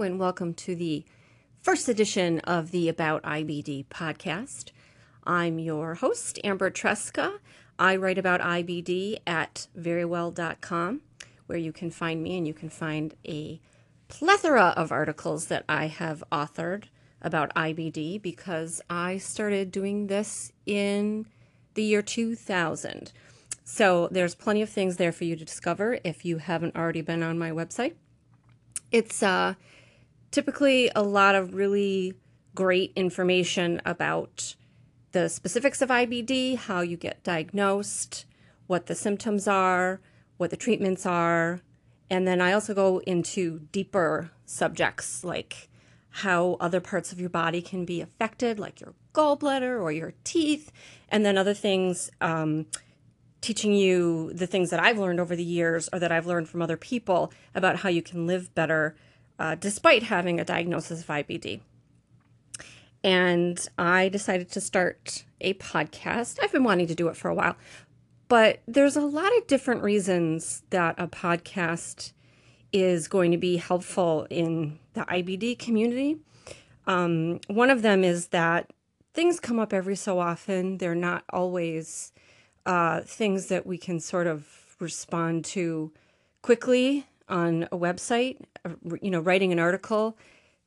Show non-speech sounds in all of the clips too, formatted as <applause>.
And welcome to the first edition of the About IBD podcast. I'm your host, Amber Tresca. I write about IBD at verywell.com, where you can find me and you can find a plethora of articles that I have authored about IBD because I started doing this in the year 2000. So there's plenty of things there for you to discover if you haven't already been on my website. It's uh, typically a lot of really great information about the specifics of IBD, how you get diagnosed, what the symptoms are, what the treatments are. And then I also go into deeper subjects like how other parts of your body can be affected, like your gallbladder or your teeth, and then other things, um, teaching you the things that I've learned over the years or that I've learned from other people about how you can live better uh, despite having a diagnosis of IBD. And I decided to start a podcast. I've been wanting to do it for a while, but there's a lot of different reasons that a podcast is going to be helpful in the IBD community. Um, one of them is that things come up every so often. They're not always uh, things that we can sort of respond to quickly on a website. Uh, you know, writing an article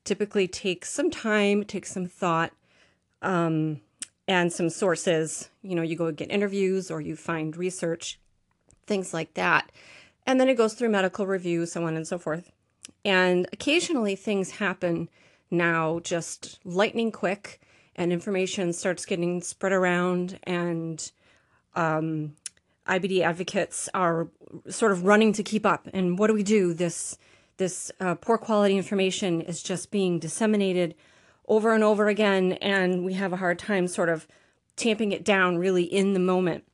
typically takes some time, takes some thought, um, and some sources. You know, you go get interviews or you find research, things like that. And then it goes through medical review, so on and so forth. And occasionally things happen now just lightning quick, and information starts getting spread around, and um, IBD advocates are sort of running to keep up. And what do we do? This this uh, poor quality information is just being disseminated over and over again, and we have a hard time sort of tamping it down really in the moment.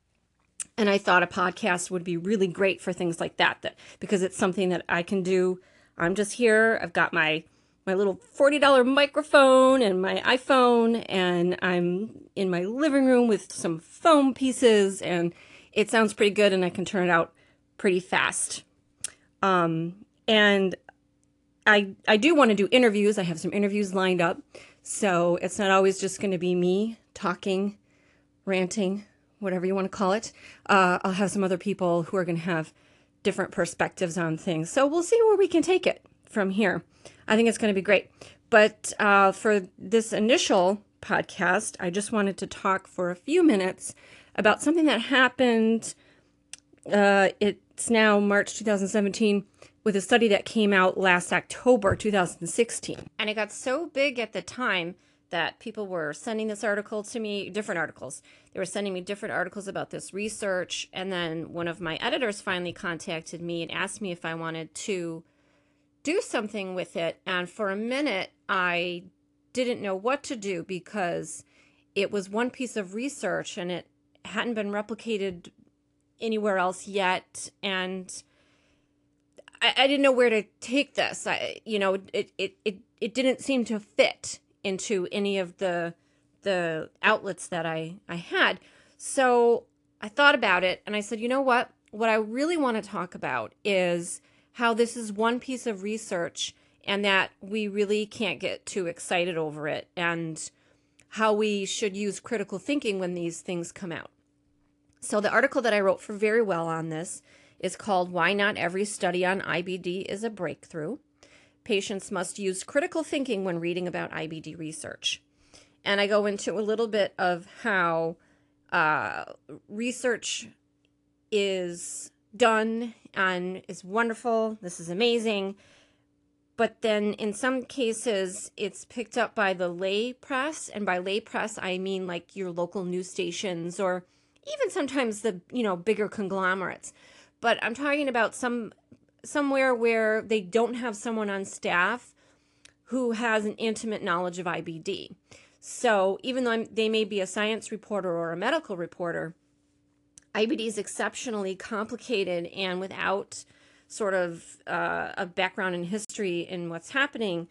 And I thought a podcast would be really great for things like that, that because it's something that I can do. I'm just here. I've got my my little $40 microphone and my iPhone and I'm in my living room with some foam pieces and it sounds pretty good and I can turn it out pretty fast. Um, and I I do want to do interviews. I have some interviews lined up. So it's not always just going to be me talking, ranting, whatever you want to call it. Uh, I'll have some other people who are going to have different perspectives on things. So we'll see where we can take it from here. I think it's going to be great. But uh, for this initial podcast, I just wanted to talk for a few minutes about something that happened. Uh, it's now March 2017 with a study that came out last October 2016. And it got so big at the time that people were sending this article to me, different articles. They were sending me different articles about this research. And then one of my editors finally contacted me and asked me if I wanted to do something with it. And for a minute, I didn't know what to do because it was one piece of research and it hadn't been replicated anywhere else yet. And I, I didn't know where to take this. I, you know, it, it, it, it didn't seem to fit into any of the the outlets that I, I had. So I thought about it and I said, you know what? What I really want to talk about is how this is one piece of research and that we really can't get too excited over it and how we should use critical thinking when these things come out. So the article that I wrote for Verywell on this is called Why Not Every Study on IBD is a Breakthrough patients must use critical thinking when reading about IBD research. And I go into a little bit of how uh, research is done and is wonderful. This is amazing. But then in some cases, it's picked up by the lay press. And by lay press, I mean like your local news stations or even sometimes the, you know, bigger conglomerates. But I'm talking about some somewhere where they don't have someone on staff who has an intimate knowledge of IBD. So even though I'm, they may be a science reporter or a medical reporter, IBD is exceptionally complicated and without sort of uh, a background in history in what's happening,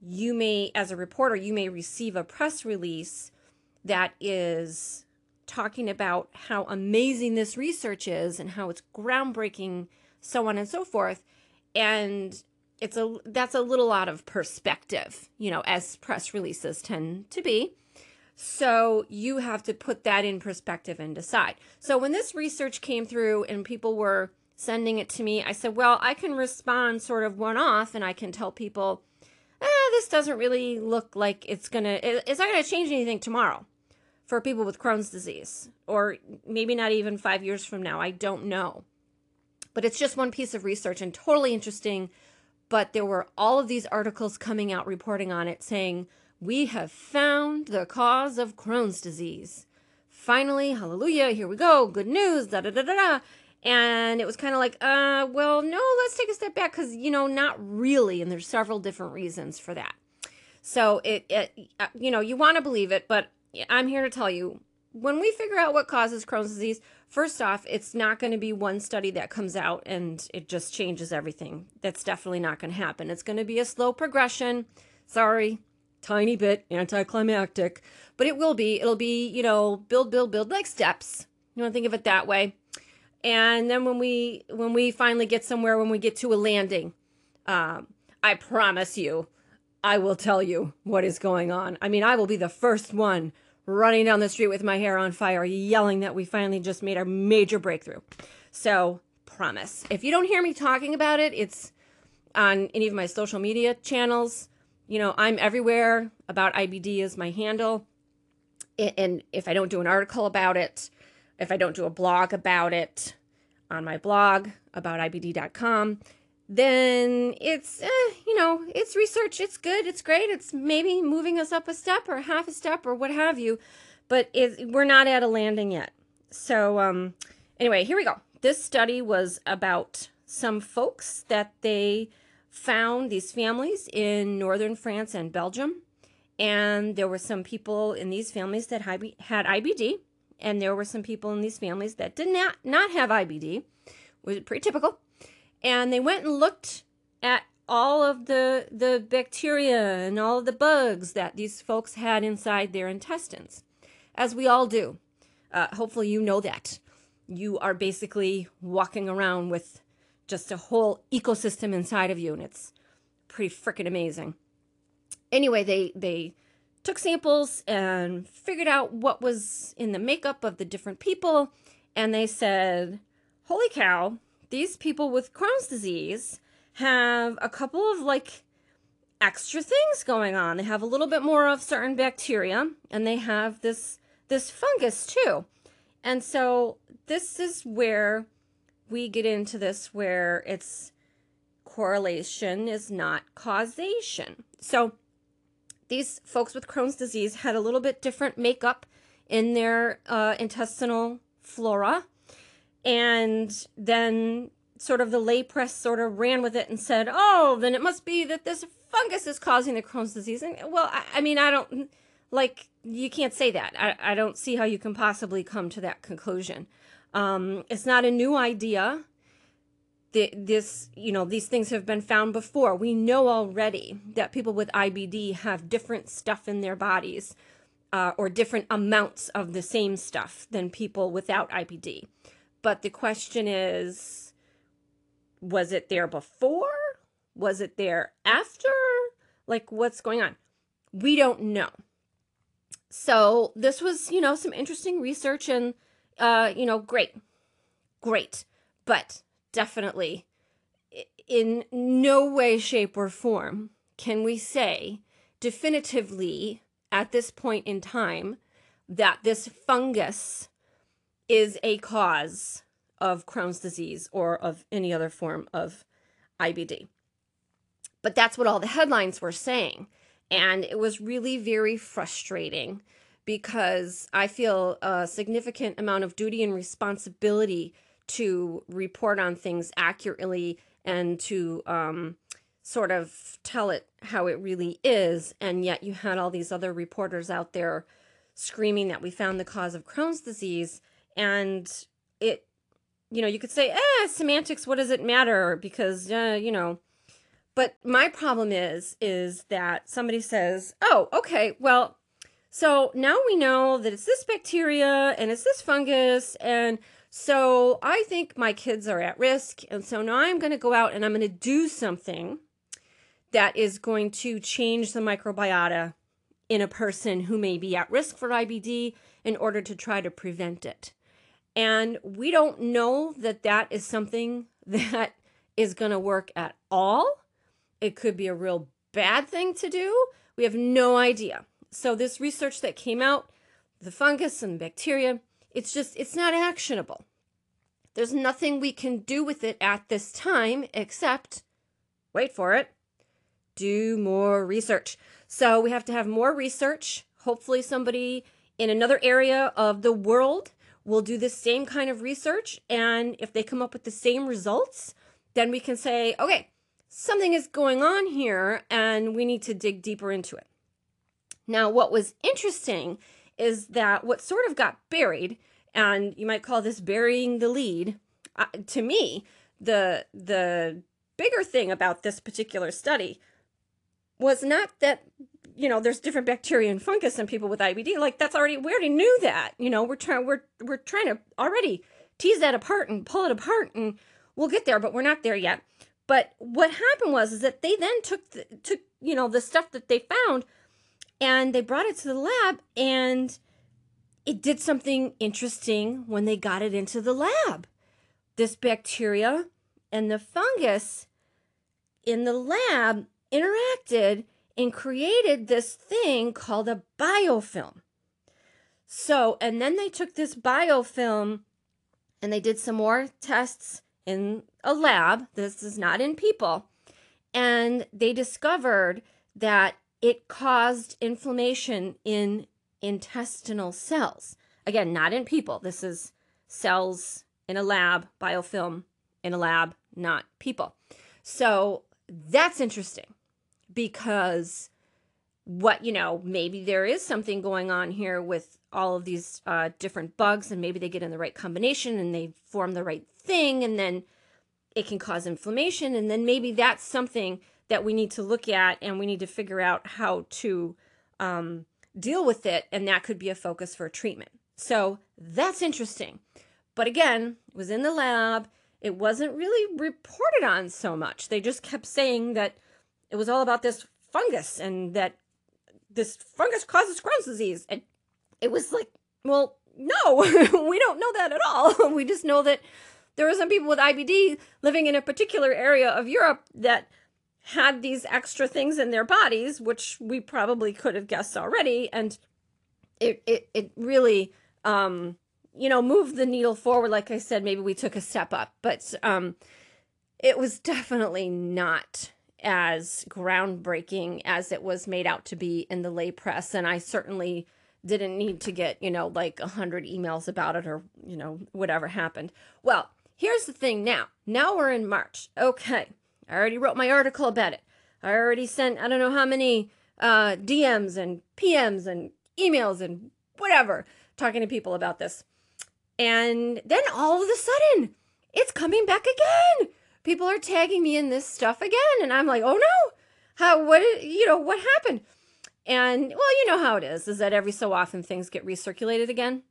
you may, as a reporter, you may receive a press release that is talking about how amazing this research is and how it's groundbreaking so on and so forth. And it's a that's a little out of perspective, you know, as press releases tend to be. So you have to put that in perspective and decide. So when this research came through and people were sending it to me, I said, well, I can respond sort of one off and I can tell people, eh, this doesn't really look like it's gonna it's not gonna change anything tomorrow for people with Crohn's disease, or maybe not even five years from now. I don't know. But it's just one piece of research and totally interesting. But there were all of these articles coming out reporting on it saying, we have found the cause of Crohn's disease. Finally, hallelujah, here we go, good news, da da da da da. And it was kind of like, uh, well, no, let's take a step back because, you know, not really. And there's several different reasons for that. So it, it uh, you know, you want to believe it, but I'm here to tell you when we figure out what causes Crohn's disease, first off, it's not going to be one study that comes out and it just changes everything. That's definitely not going to happen. It's going to be a slow progression. Sorry, tiny bit anticlimactic, but it will be. It'll be, you know, build, build, build, like steps. You want to think of it that way. And then when we when we finally get somewhere, when we get to a landing, um, I promise you, I will tell you what is going on. I mean, I will be the first one running down the street with my hair on fire, yelling that we finally just made our major breakthrough. So, promise. If you don't hear me talking about it, it's on any of my social media channels you know, I'm everywhere. About IBD is my handle. And if I don't do an article about it, if I don't do a blog about it on my blog about IBD.com, then it's, eh, you know, it's research. It's good. It's great. It's maybe moving us up a step or half a step or what have you. But it, we're not at a landing yet. So, um, anyway, here we go. This study was about some folks that they found these families in northern France and Belgium. And there were some people in these families that had IBD, and there were some people in these families that did not, not have IBD, was pretty typical. And they went and looked at all of the, the bacteria and all of the bugs that these folks had inside their intestines, as we all do. Uh, hopefully, you know that. You are basically walking around with just a whole ecosystem inside of you, and it's pretty freaking amazing. Anyway, they they took samples and figured out what was in the makeup of the different people, and they said, "Holy cow! These people with Crohn's disease have a couple of like." extra things going on. They have a little bit more of certain bacteria and they have this this fungus too. And so this is where we get into this where it's correlation is not causation. So these folks with Crohn's disease had a little bit different makeup in their uh, intestinal flora. And then sort of the lay press sort of ran with it and said, oh, then it must be that this fungus is causing the Crohn's disease. And well, I, I mean, I don't like, you can't say that. I, I don't see how you can possibly come to that conclusion. Um, it's not a new idea. This, you know, these things have been found before. We know already that people with IBD have different stuff in their bodies uh, or different amounts of the same stuff than people without IBD. But the question is was it there before? Was it there after? Like, what's going on? We don't know. So, this was, you know, some interesting research and uh, you know, great, great, but definitely in no way, shape, or form can we say definitively at this point in time that this fungus is a cause of Crohn's disease or of any other form of IBD. But that's what all the headlines were saying. And it was really very frustrating because I feel a significant amount of duty and responsibility to report on things accurately and to um, sort of tell it how it really is. And yet you had all these other reporters out there screaming that we found the cause of Crohn's disease. And it, you know, you could say, eh, semantics, what does it matter? Because, uh, you know, but my problem is, is that somebody says, oh, okay, well, so now we know that it's this bacteria and it's this fungus. And so I think my kids are at risk. And so now I'm going to go out and I'm going to do something that is going to change the microbiota in a person who may be at risk for IBD in order to try to prevent it. And we don't know that that is something <laughs> that is going to work at all. It could be a real bad thing to do. We have no idea. So, this research that came out, the fungus and bacteria, it's just, it's not actionable. There's nothing we can do with it at this time except, wait for it, do more research. So we have to have more research. Hopefully, somebody in another area of the world will do the same kind of research. And if they come up with the same results, then we can say, okay, something is going on here and we need to dig deeper into it. Now, what was interesting is that what sort of got buried, and you might call this burying the lead, uh, to me, the the bigger thing about this particular study was not that you know there's different bacteria and fungus in people with IBD. Like that's already we already knew that. You know we're trying we're we're trying to already tease that apart and pull it apart, and we'll get there, but we're not there yet. But what happened was is that they then took the, took you know the stuff that they found, and they brought it to the lab, and it did something interesting when they got it into the lab. This bacteria and the fungus in the lab interacted and created this thing called a biofilm. So, and then they took this biofilm and they did some more tests in a lab. This is not in people. And they discovered that it caused inflammation in intestinal cells. Again, not in people. This is cells in a lab, biofilm in a lab, not people. So that's interesting because what you know maybe there is something going on here with all of these uh, different bugs and maybe they get in the right combination and they form the right thing and then it can cause inflammation and then maybe that's something that we need to look at and we need to figure out how to um, deal with it and that could be a focus for treatment so that's interesting but again it was in the lab it wasn't really reported on so much they just kept saying that it was all about this fungus and that this fungus causes Crohn's disease. And it was like, well, no, <laughs> we don't know that at all. <laughs> we just know that there are some people with IBD living in a particular area of Europe that had these extra things in their bodies, which we probably could have guessed already. And it, it, it really, um, you know, moved the needle forward. Like I said, maybe we took a step up, but um, it was <laughs> definitely not as groundbreaking as it was made out to be in the lay press. And I certainly didn't need to get, you know, like a hundred emails about it or, you know, whatever happened. Well, here's the thing now. Now we're in March. Okay. I already wrote my article about it. I already sent, I don't know how many uh, DMs and PMs and emails and whatever talking to people about this. And then all of a sudden, it's coming back again people are tagging me in this stuff again and i'm like oh no how what you know what happened and well you know how it is is that every so often things get recirculated again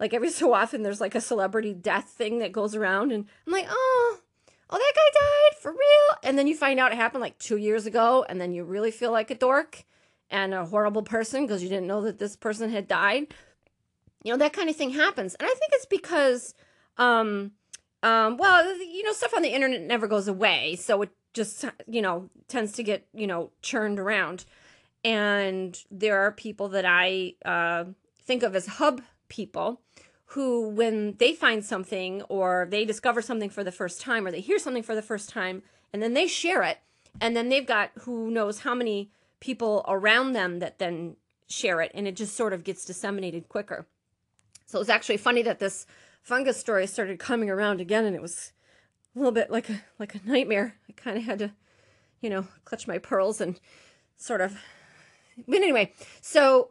like every so often there's like a celebrity death thing that goes around and i'm like oh oh that guy died? For real? And then you find out it happened like two years ago and then you really feel like a dork and a horrible person because you didn't know that this person had died. You know that kind of thing happens. And i think it's because um um, well, you know, stuff on the internet never goes away, so it just you know tends to get you know churned around. And there are people that I uh, think of as hub people who, when they find something or they discover something for the first time or they hear something for the first time, and then they share it, and then they've got who knows how many people around them that then share it, and it just sort of gets disseminated quicker. So it's actually funny that this fungus story started coming around again, and it was a little bit like a like a nightmare. I kind of had to, you know, clutch my pearls and sort of. But anyway, so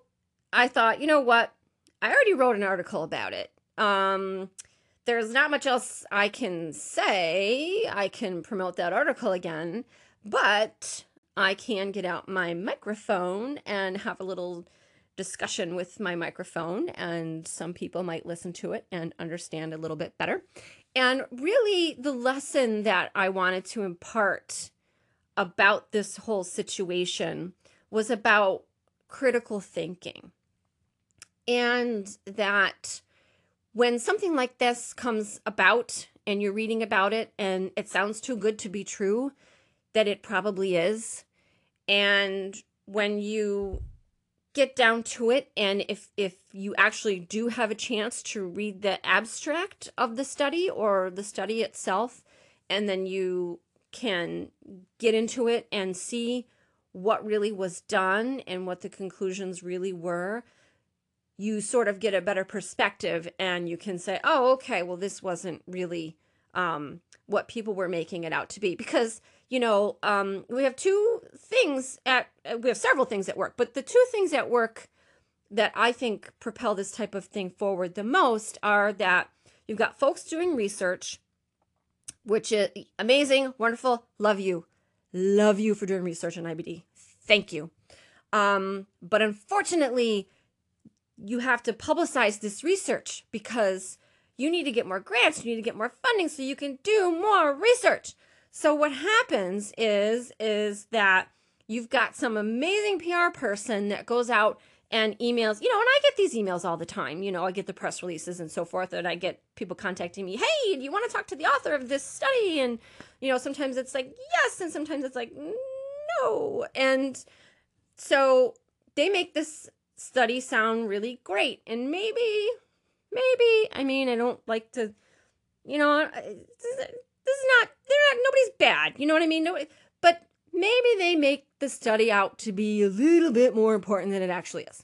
I thought, you know what? I already wrote an article about it. Um, there's not much else I can say. I can promote that article again, but I can get out my microphone and have a little discussion with my microphone, and some people might listen to it and understand a little bit better. And really, the lesson that I wanted to impart about this whole situation was about critical thinking. And that when something like this comes about and you're reading about it and it sounds too good to be true, that it probably is. And when you get down to it and if if you actually do have a chance to read the abstract of the study or the study itself and then you can get into it and see what really was done and what the conclusions really were you sort of get a better perspective and you can say oh okay well this wasn't really um, what people were making it out to be because you know, um, we have two things at, uh, we have several things at work, but the two things at work that I think propel this type of thing forward the most are that you've got folks doing research, which is amazing, wonderful, love you. Love you for doing research on IBD. Thank you. Um, but unfortunately, you have to publicize this research because you need to get more grants, you need to get more funding so you can do more research. So what happens is is that you've got some amazing PR person that goes out and emails, you know, and I get these emails all the time. You know, I get the press releases and so forth, and I get people contacting me, hey, do you want to talk to the author of this study? And, you know, sometimes it's like, yes, and sometimes it's like, no. And so they make this study sound really great. And maybe, maybe, I mean, I don't like to, you know, this is not they're not nobody's bad. You know what I mean? Nobody, but maybe they make the study out to be a little bit more important than it actually is,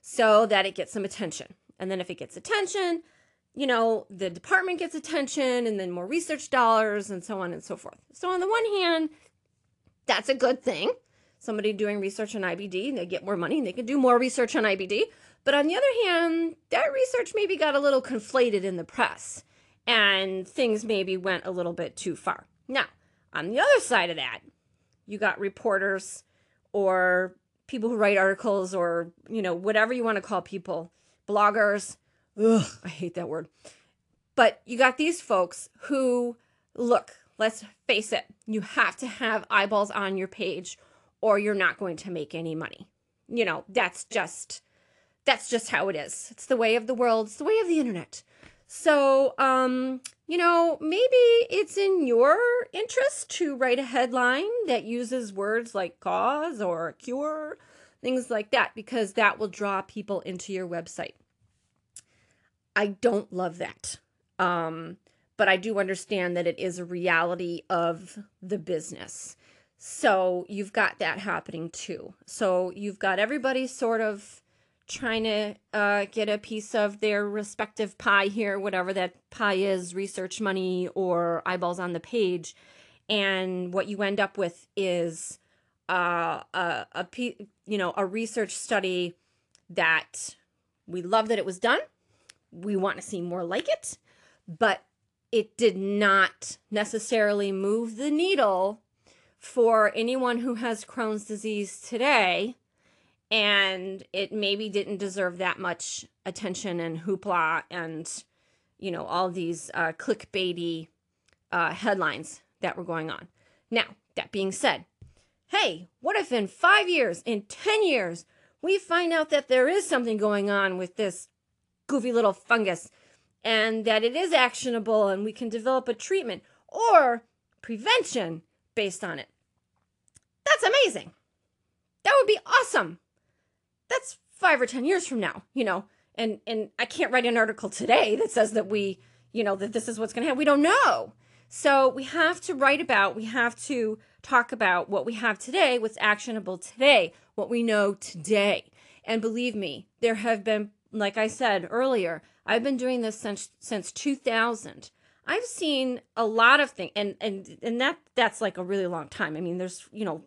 so that it gets some attention. And then if it gets attention, you know, the department gets attention, and then more research dollars, and so on and so forth. So on the one hand, that's a good thing. Somebody doing research on IBD, and they get more money, and they can do more research on IBD. But on the other hand, that research maybe got a little conflated in the press and things maybe went a little bit too far. Now, on the other side of that, you got reporters or people who write articles or, you know, whatever you want to call people, bloggers. Ugh, I hate that word. But you got these folks who, look, let's face it, you have to have eyeballs on your page or you're not going to make any money. You know, that's just that's just how it is. It's the way of the world, it's the way of the internet. So, um, you know, maybe it's in your interest to write a headline that uses words like cause or cure, things like that, because that will draw people into your website. I don't love that. Um, but I do understand that it is a reality of the business. So you've got that happening too. So you've got everybody sort of trying to uh, get a piece of their respective pie here, whatever that pie is, research money or eyeballs on the page. And what you end up with is uh, a, a, you know, a research study that we love that it was done. We want to see more like it, but it did not necessarily move the needle for anyone who has Crohn's disease today and it maybe didn't deserve that much attention and hoopla and you know all these uh, clickbaity uh, headlines that were going on. Now that being said, hey, what if in five years, in ten years, we find out that there is something going on with this goofy little fungus, and that it is actionable, and we can develop a treatment or prevention based on it? That's amazing. That would be awesome that's five or ten years from now, you know. And and I can't write an article today that says that we, you know, that this is what's going to happen. We don't know. So we have to write about, we have to talk about what we have today, what's actionable today, what we know today. And believe me, there have been, like I said earlier, I've been doing this since since 2000. I've seen a lot of things, and and and that that's like a really long time. I mean, there's you know,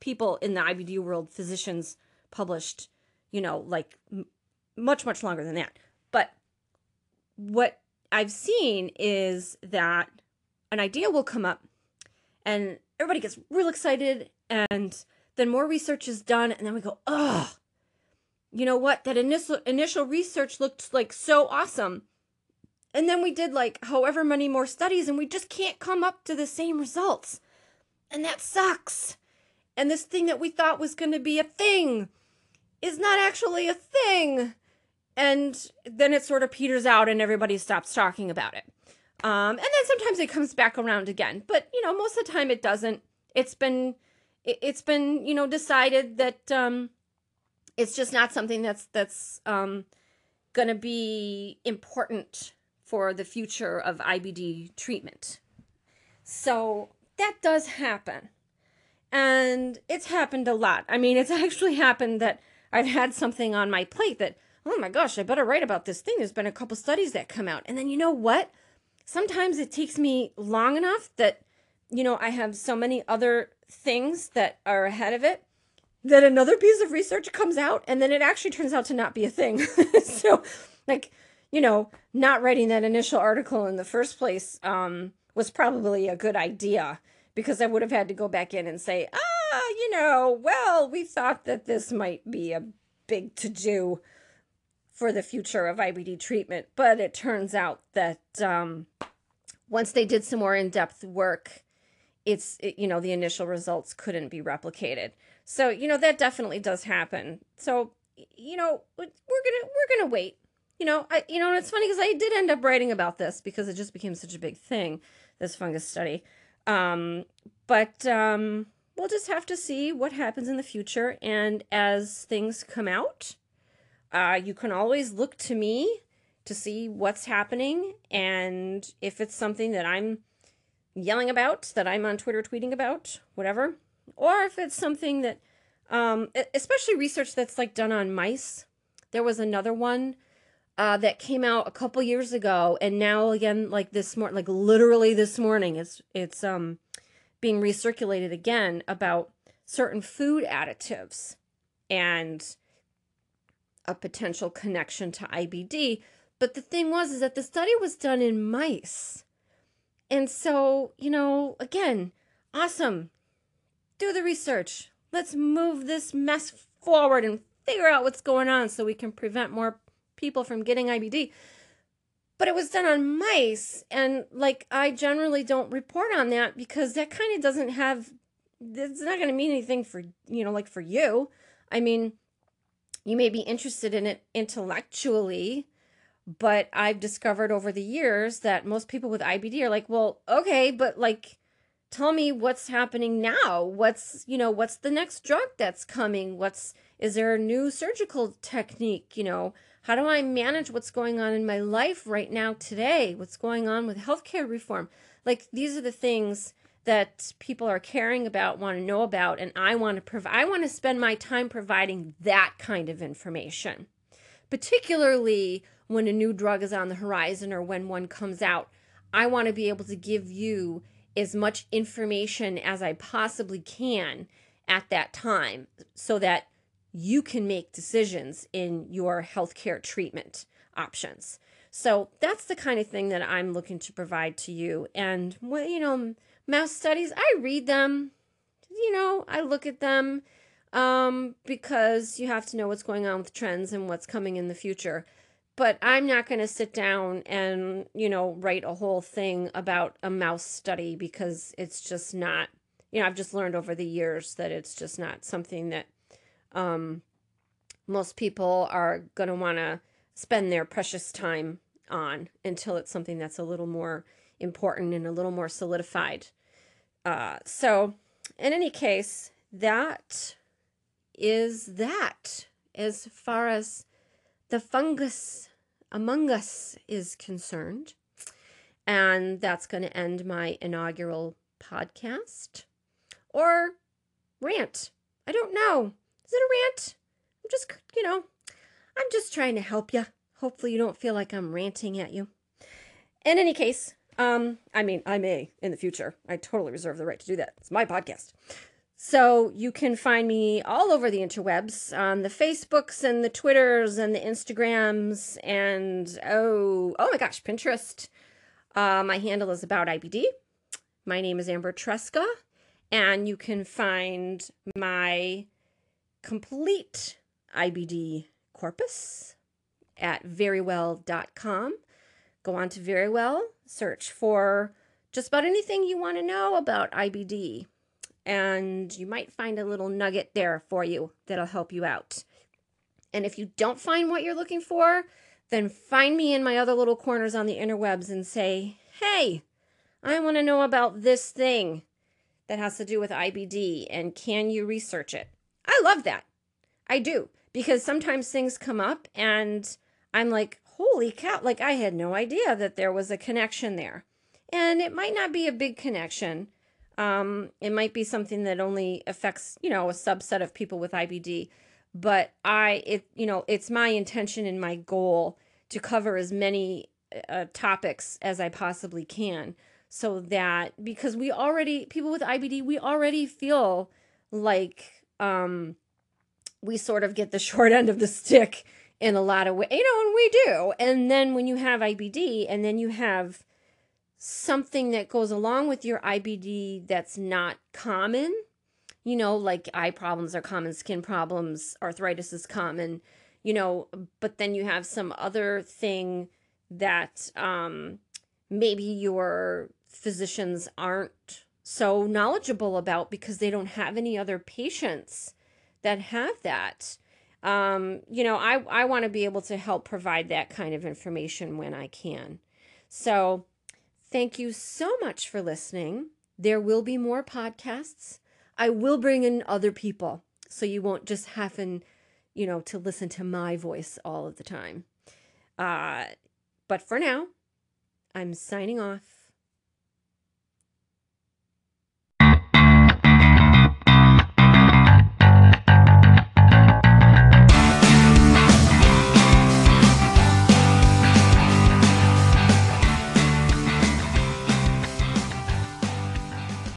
people in the IBD world, physicians published, you know, like m- much, much longer than that. But what I've seen is that an idea will come up and everybody gets real excited and then more research is done and then we go, oh, you know what? That initial initial research looked like so awesome. And then we did like however many more studies and we just can't come up to the same results. And that sucks. And this thing that we thought was going to be a thing is not actually a thing. And then it sort of peters out and everybody stops talking about it. Um, and then sometimes it comes back around again. But, you know, most of the time it doesn't. It's been, it, has been, you know, decided that um, it's just not something that's, that's um, going to be important for the future of IBD treatment. So that does happen. And it's happened a lot. I mean, it's <laughs> actually happened that I've had something on my plate that, oh my gosh, I better write about this thing. There's been a couple studies that come out. And then you know what? Sometimes it takes me long enough that, you know, I have so many other things that are ahead of it that another piece of research comes out and then it actually turns out to not be a thing. <laughs> so, like, you know, not writing that initial article in the first place um, was probably a good idea because I would have had to go back in and say, ah, you know, well, we thought that this might be a big to do for the future of IBD treatment. But it turns out that um, once they did some more in depth work, it's, it, you know, the initial results couldn't be replicated. So, you know, that definitely does happen. So, you know, we're going to, we're going to wait you know, I you know, and it's funny because I did end up writing about this because it just became such a big thing, this fungus study. Um, but um, we'll just have to see what happens in the future, and as things come out, uh, you can always look to me to see what's happening, and if it's something that I'm yelling about, that I'm on Twitter tweeting about, whatever, or if it's something that, um, especially research that's like done on mice. There was another one uh, that came out a couple years ago, and now again, like this morning, like literally this morning, it's it's um being recirculated again about certain food additives and a potential connection to IBD. But the thing was is that the study was done in mice. And so, you know, again, awesome. Do the research. Let's move this mess forward and figure out what's going on so we can prevent more people from getting IBD. But it was done on mice. And like, I generally don't report on that because that kind of doesn't have, it's not going to mean anything for, you know, like for you. I mean, you may be interested in it intellectually, but I've discovered over the years that most people with IBD are like, well, okay, but like, tell me what's happening now. What's, you know, what's the next drug that's coming? What's, is there a new surgical technique? You know, how do I manage what's going on in my life right now today? What's going on with healthcare reform? Like these are the things that people are caring about, want to know about, and I want to provide I want to spend my time providing that kind of information. Particularly when a new drug is on the horizon or when one comes out. I want to be able to give you as much information as I possibly can at that time so that you can make decisions in your healthcare treatment options. So that's the kind of thing that I'm looking to provide to you. And, you know, mouse studies, I read them, you know, I look at them um, because you have to know what's going on with trends and what's coming in the future. But I'm not going to sit down and, you know, write a whole thing about a mouse study because it's just not, you know, I've just learned over the years that it's just not something that um, most people are going to want to spend their precious time on until it's something that's a little more important and a little more solidified. Uh, so, in any case, that is that as far as the fungus among us is concerned. And that's going to end my inaugural podcast or rant. I don't know. Is it a rant? I'm just, you know, I'm just trying to help you. Hopefully, you don't feel like I'm ranting at you. In any case, um, I mean, I may in the future. I totally reserve the right to do that. It's my podcast. So you can find me all over the interwebs on the Facebooks and the Twitters and the Instagrams and oh, oh my gosh, Pinterest. Uh, my handle is about IBD. My name is Amber Tresca, and you can find my complete IBD corpus at verywell.com. Go on to Verywell, search for just about anything you want to know about IBD. and you might find a little nugget there for you that'll help you out. And if you don't find what you're looking for, then find me in my other little corners on the interwebs and say, hey, I want to know about this thing that has to do with IBD and can you research it? I love that. I do because sometimes things come up and I'm like, holy cow, like I had no idea that there was a connection there. And it might not be a big connection. Um, it might be something that only affects, you know, a subset of people with IBD. But I, it, you know, it's my intention and my goal to cover as many uh, topics as I possibly can so that because we already people with IBD we already feel like um we sort of get the <laughs> short end of the stick in a lot of ways you know and we do. And then when you have IBD and then you have something that goes along with your IBD that's not common you know like eye problems are common skin problems arthritis is common you know but then you have some other thing that um maybe your physicians aren't so knowledgeable about because they don't have any other patients that have that. Um, you know, I, I want to be able to help provide that kind of information when I can. So, thank you so much for listening. There will be more podcasts. I will bring in other people so you won't just happen, you know, to listen to my voice all of the time. Uh, but for now, I'm signing off.